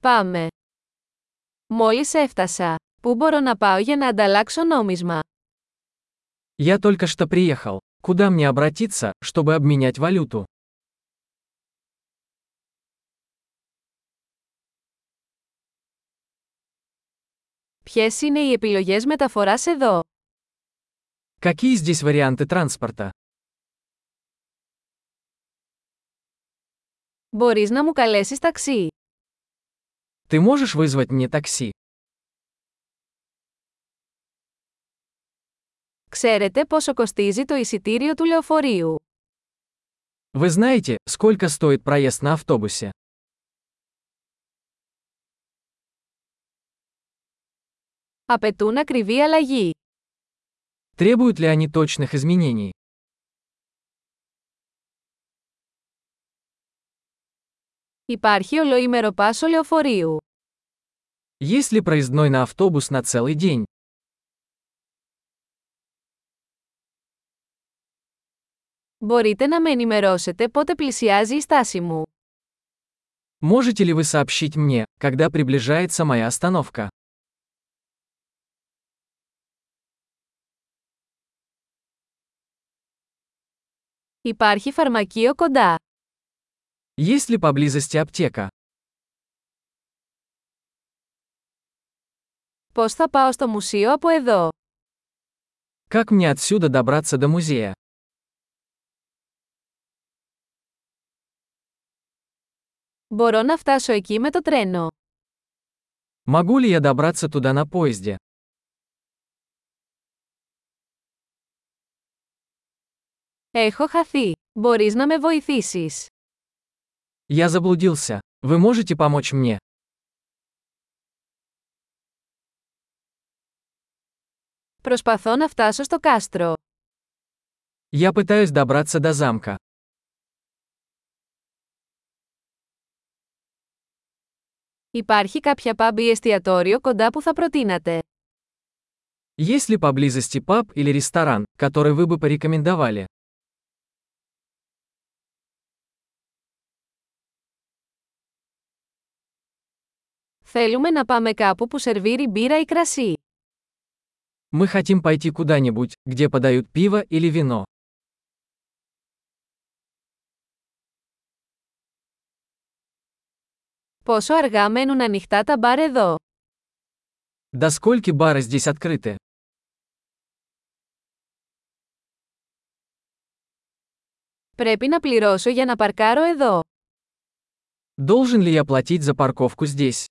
Πάμε. Μόλις έφτασα. Πού μπορώ να πάω για να ανταλλάξω νόμισμα. Я только что приехал. Куда мне обратиться, чтобы обменять валюту? Ποιες είναι οι επιλογές μεταφοράς εδώ. Какие здесь варианты транспорта? Μπορείς να μου καλέσεις ταξί. Ты можешь вызвать мне такси? Ξέρετε πόσο κοστίζει το εισιτήριο του λεωφορείου. Вы знаете, сколько стоит проезд на автобусе? Απαιτούν ακριβή αλλαγή. Требуют ли они точных изменений? Υπάρχει ολοήμερο πάσο λεωφορείου. Есть ли проездной на автобус на целый день? Μπορείτε να με ενημερώσετε πότε πλησιάζει η στάση μου. Можете ли вы сообщить мне, когда приближается моя остановка? Υπάρχει φαρμακείο κοντά. Есть ли поблизости аптека? Πώς θα πάω στο μουσείο από εδώ. Как мне отсюда добраться до музея? Μπορώ να φτάσω εκεί με το τρένο. Могу ли я добраться туда на поезде? Έχω χαθεί. Μπορείς να με βοηθήσεις. Я заблудился. Вы можете помочь мне? Προσπαθώ να φτάσω στο κάστρο. Я пытаюсь добраться до замка. Υπάρχει κάποια pub ή εστιατόριο κοντά που θα προτείνατε. Есть ли поблизости паб или ресторан, который вы бы порекомендовали? Θέλουμε να πάμε κάπου που σερβίρει μπύρα ή κρασί. Мы хотим пойти куда-нибудь, где подают пиво или вино. Πόσο αργά μένουν ανοιχτά τα μπαρ εδώ. До скольки бары здесь открыты? Πρέπει να πληρώσω για να παρκάρω εδώ. Должен ли я платить за парковку здесь?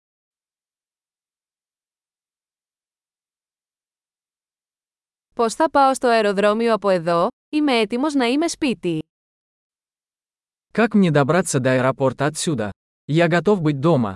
Πώς θα πάω στο αεροδρόμιο από εδώ, είμαι έτοιμος να είμαι σπίτι. Как мне добраться до аэропорта отсюда? Я готов быть дома.